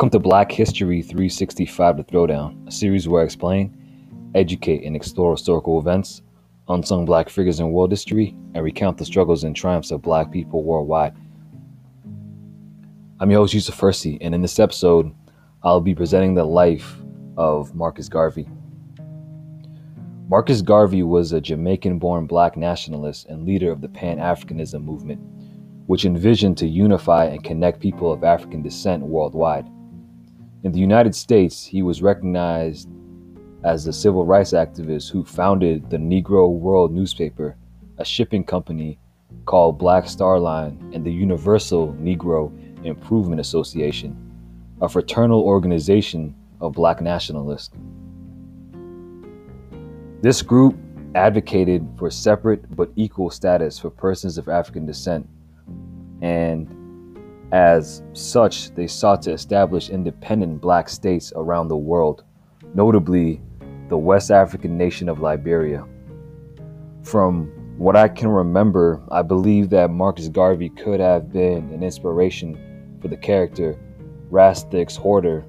Welcome to Black History 365 The Throwdown, a series where I explain, educate, and explore historical events, unsung black figures in world history, and recount the struggles and triumphs of black people worldwide. I'm your host, Yusuf Hersi, and in this episode, I'll be presenting the life of Marcus Garvey. Marcus Garvey was a Jamaican born black nationalist and leader of the Pan Africanism movement which envisioned to unify and connect people of African descent worldwide. In the United States, he was recognized as a civil rights activist who founded the Negro World newspaper, a shipping company called Black Star Line, and the Universal Negro Improvement Association, a fraternal organization of black nationalists. This group advocated for separate but equal status for persons of African descent and as such, they sought to establish independent black states around the world, notably the West African nation of Liberia. From what I can remember, I believe that Marcus Garvey could have been an inspiration for the character Ras the Exhorter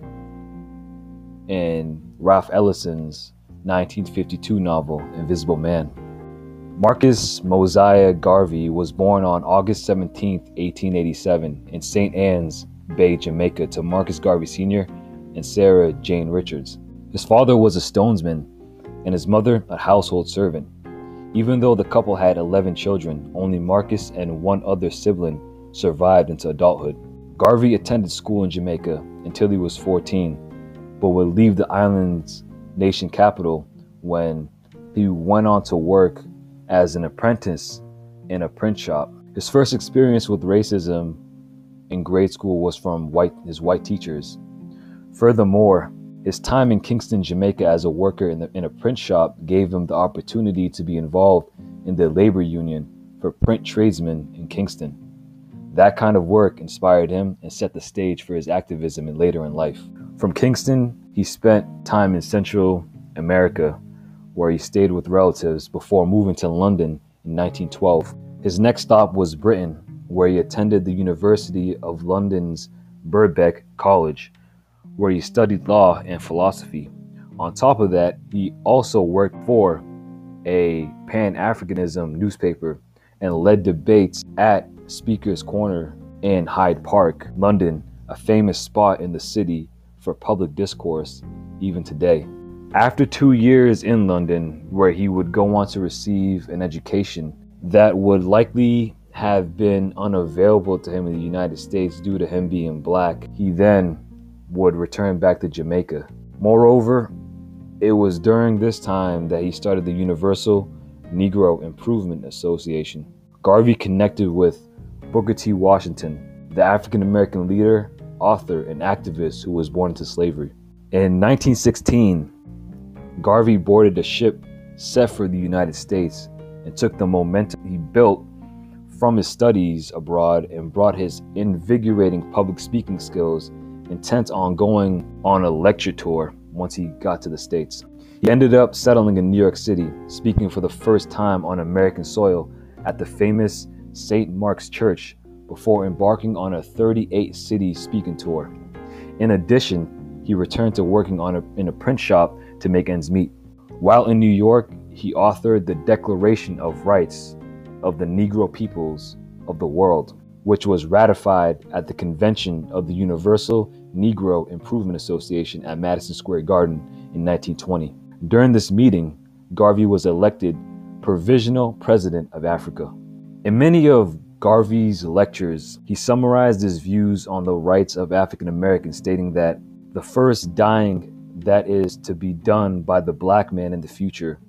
in Ralph Ellison's 1952 novel Invisible Man. Marcus Mosiah Garvey was born on August 17, 1887, in St. Ann's Bay, Jamaica, to Marcus Garvey Sr. and Sarah Jane Richards. His father was a stonesman and his mother a household servant. Even though the couple had 11 children, only Marcus and one other sibling survived into adulthood. Garvey attended school in Jamaica until he was 14, but would leave the island's nation capital when he went on to work as an apprentice in a print shop. His first experience with racism in grade school was from white, his white teachers. Furthermore, his time in Kingston, Jamaica as a worker in, the, in a print shop gave him the opportunity to be involved in the labor union for print tradesmen in Kingston. That kind of work inspired him and set the stage for his activism in later in life. From Kingston, he spent time in Central America where he stayed with relatives before moving to London in 1912. His next stop was Britain, where he attended the University of London's Birkbeck College, where he studied law and philosophy. On top of that, he also worked for a Pan Africanism newspaper and led debates at Speaker's Corner in Hyde Park, London, a famous spot in the city for public discourse even today. After two years in London, where he would go on to receive an education that would likely have been unavailable to him in the United States due to him being black, he then would return back to Jamaica. Moreover, it was during this time that he started the Universal Negro Improvement Association. Garvey connected with Booker T. Washington, the African American leader, author, and activist who was born into slavery. In 1916, Garvey boarded a ship set for the United States and took the momentum he built from his studies abroad and brought his invigorating public speaking skills intent on going on a lecture tour once he got to the States. He ended up settling in New York City, speaking for the first time on American soil at the famous St. Mark's Church before embarking on a 38 city speaking tour. In addition, he returned to working on a, in a print shop to make ends meet. While in New York, he authored the Declaration of Rights of the Negro Peoples of the World, which was ratified at the convention of the Universal Negro Improvement Association at Madison Square Garden in 1920. During this meeting, Garvey was elected Provisional President of Africa. In many of Garvey's lectures, he summarized his views on the rights of African Americans, stating that the first dying that is to be done by the black man in the future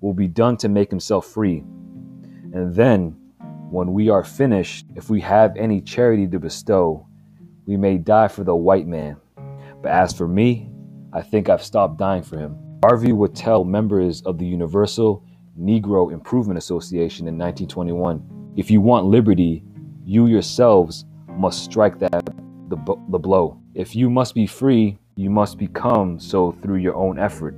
will be done to make himself free. And then, when we are finished, if we have any charity to bestow, we may die for the white man. But as for me, I think I've stopped dying for him. Garvey would tell members of the Universal Negro Improvement Association in 1921 if you want liberty, you yourselves must strike that the, the blow. If you must be free, you must become so through your own effort.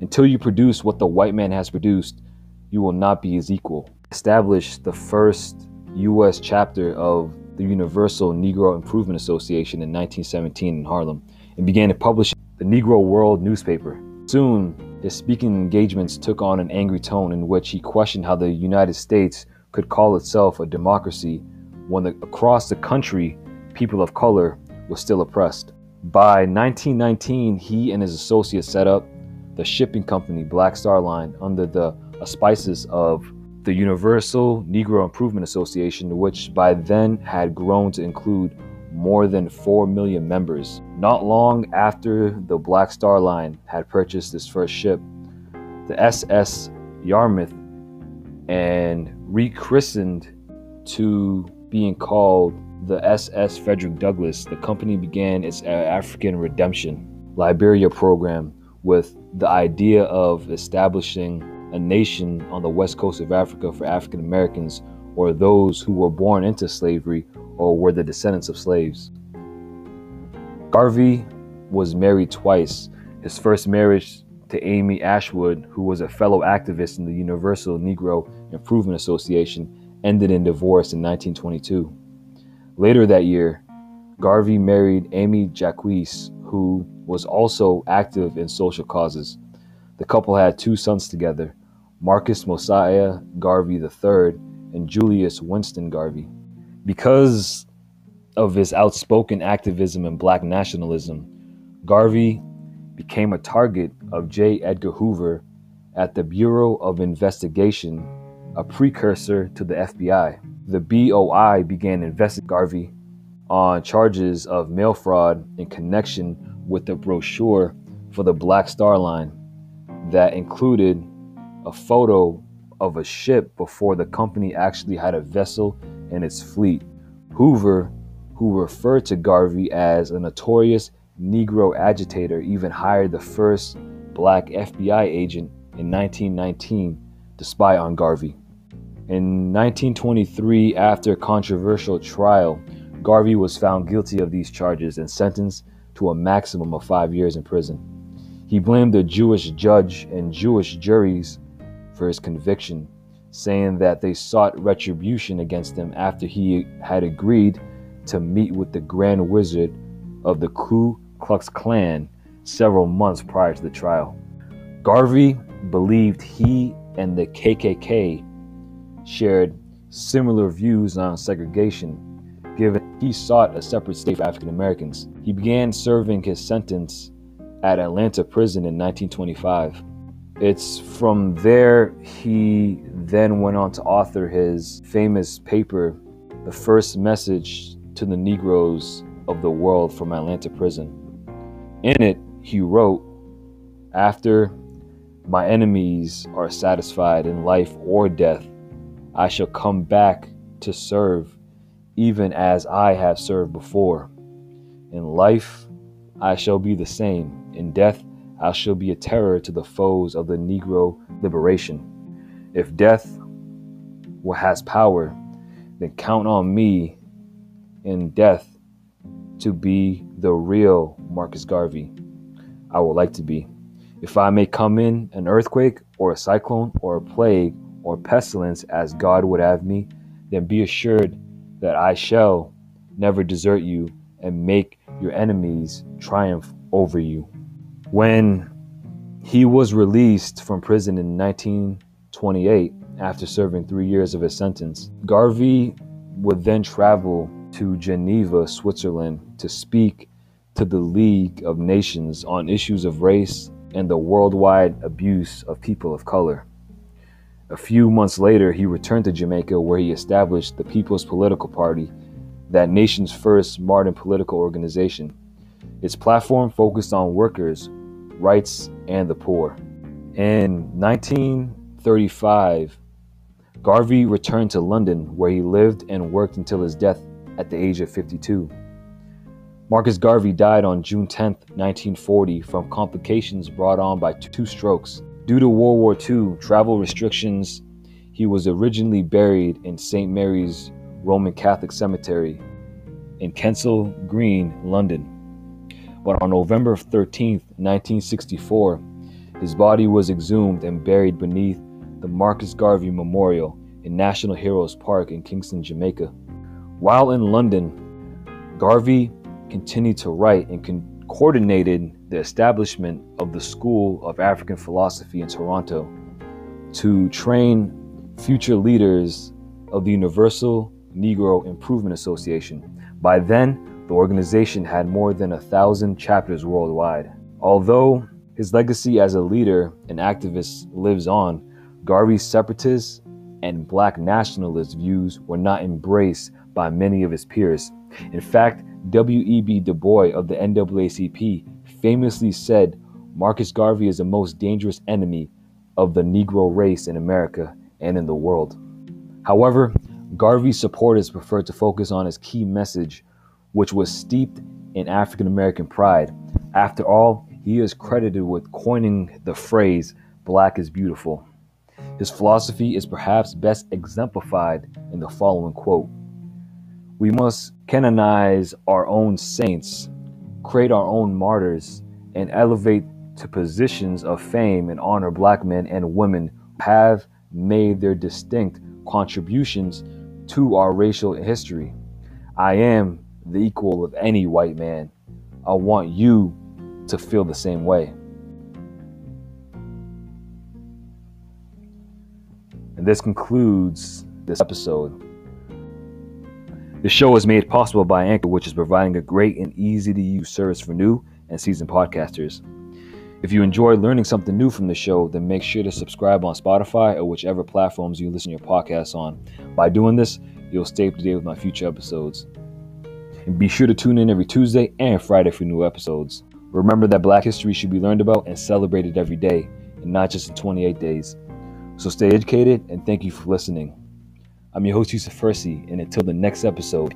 Until you produce what the white man has produced, you will not be his equal. Establish the first U.S. chapter of the Universal Negro Improvement Association in 1917 in Harlem and began to publish the Negro World newspaper. Soon, his speaking engagements took on an angry tone in which he questioned how the United States could call itself a democracy when the, across the country people of color were still oppressed. By 1919, he and his associates set up the shipping company Black Star Line under the auspices of the Universal Negro Improvement Association, which by then had grown to include more than 4 million members. Not long after the Black Star Line had purchased its first ship, the SS Yarmouth, and rechristened to being called the SS Frederick Douglass, the company began its uh, African Redemption Liberia program with the idea of establishing a nation on the west coast of Africa for African Americans or those who were born into slavery or were the descendants of slaves. Garvey was married twice. His first marriage to Amy Ashwood, who was a fellow activist in the Universal Negro Improvement Association, ended in divorce in 1922. Later that year, Garvey married Amy Jacques, who was also active in social causes. The couple had two sons together, Marcus Mosiah Garvey III and Julius Winston Garvey. Because of his outspoken activism and black nationalism, Garvey became a target of J. Edgar Hoover at the Bureau of Investigation, a precursor to the FBI. The BOI began investigating Garvey on charges of mail fraud in connection with the brochure for the Black Star Line that included a photo of a ship before the company actually had a vessel in its fleet. Hoover, who referred to Garvey as a notorious Negro agitator, even hired the first black FBI agent in 1919 to spy on Garvey. In 1923, after a controversial trial, Garvey was found guilty of these charges and sentenced to a maximum of five years in prison. He blamed the Jewish judge and Jewish juries for his conviction, saying that they sought retribution against him after he had agreed to meet with the Grand Wizard of the Ku Klux Klan several months prior to the trial. Garvey believed he and the KKK shared similar views on segregation, given he sought a separate state for African Americans. He began serving his sentence at Atlanta Prison in 1925. It's from there he then went on to author his famous paper, The First Message to the Negroes of the World from Atlanta Prison. In it, he wrote, After my enemies are satisfied in life or death, I shall come back to serve, even as I have served before. In life, I shall be the same. In death, I shall be a terror to the foes of the Negro liberation. If death has power, then count on me in death to be the real Marcus Garvey I would like to be. If I may come in an earthquake or a cyclone or a plague or pestilence as God would have me, then be assured that I shall never desert you and make your enemies triumph over you. When he was released from prison in 1928 after serving three years of his sentence, Garvey would then travel to Geneva, Switzerland to speak to the League of Nations on issues of race and the worldwide abuse of people of color. A few months later, he returned to Jamaica where he established the People's Political Party, that nation's first modern political organization. Its platform focused on workers, rights, and the poor. In 1935, Garvey returned to London where he lived and worked until his death at the age of 52. Marcus Garvey died on June 10, 1940, from complications brought on by two strokes. Due to World War II travel restrictions, he was originally buried in St. Mary's Roman Catholic Cemetery in Kensal Green, London. But on November 13, 1964, his body was exhumed and buried beneath the Marcus Garvey Memorial in National Heroes Park in Kingston, Jamaica. While in London, Garvey continued to write and con- coordinated the establishment of the School of African Philosophy in Toronto to train future leaders of the Universal Negro Improvement Association. By then, the organization had more than a thousand chapters worldwide. Although his legacy as a leader and activist lives on, Garvey's separatist and black nationalist views were not embraced by many of his peers. In fact, W.E.B. Du Bois of the NAACP famously said Marcus Garvey is the most dangerous enemy of the Negro race in America and in the world. However, Garvey's supporters preferred to focus on his key message, which was steeped in African American pride. After all, he is credited with coining the phrase, Black is beautiful. His philosophy is perhaps best exemplified in the following quote We must canonize our own saints, create our own martyrs, and elevate to positions of fame and honor black men and women have made their distinct contributions to our racial history. I am the equal of any white man. I want you to feel the same way. And this concludes this episode. The show is made possible by Anchor, which is providing a great and easy to use service for new and seasoned podcasters. If you enjoy learning something new from the show, then make sure to subscribe on Spotify or whichever platforms you listen to your podcasts on. By doing this, you'll stay up to date with my future episodes. And be sure to tune in every Tuesday and Friday for new episodes. Remember that Black history should be learned about and celebrated every day, and not just in 28 days. So stay educated, and thank you for listening. I'm your host, Yusuf and until the next episode,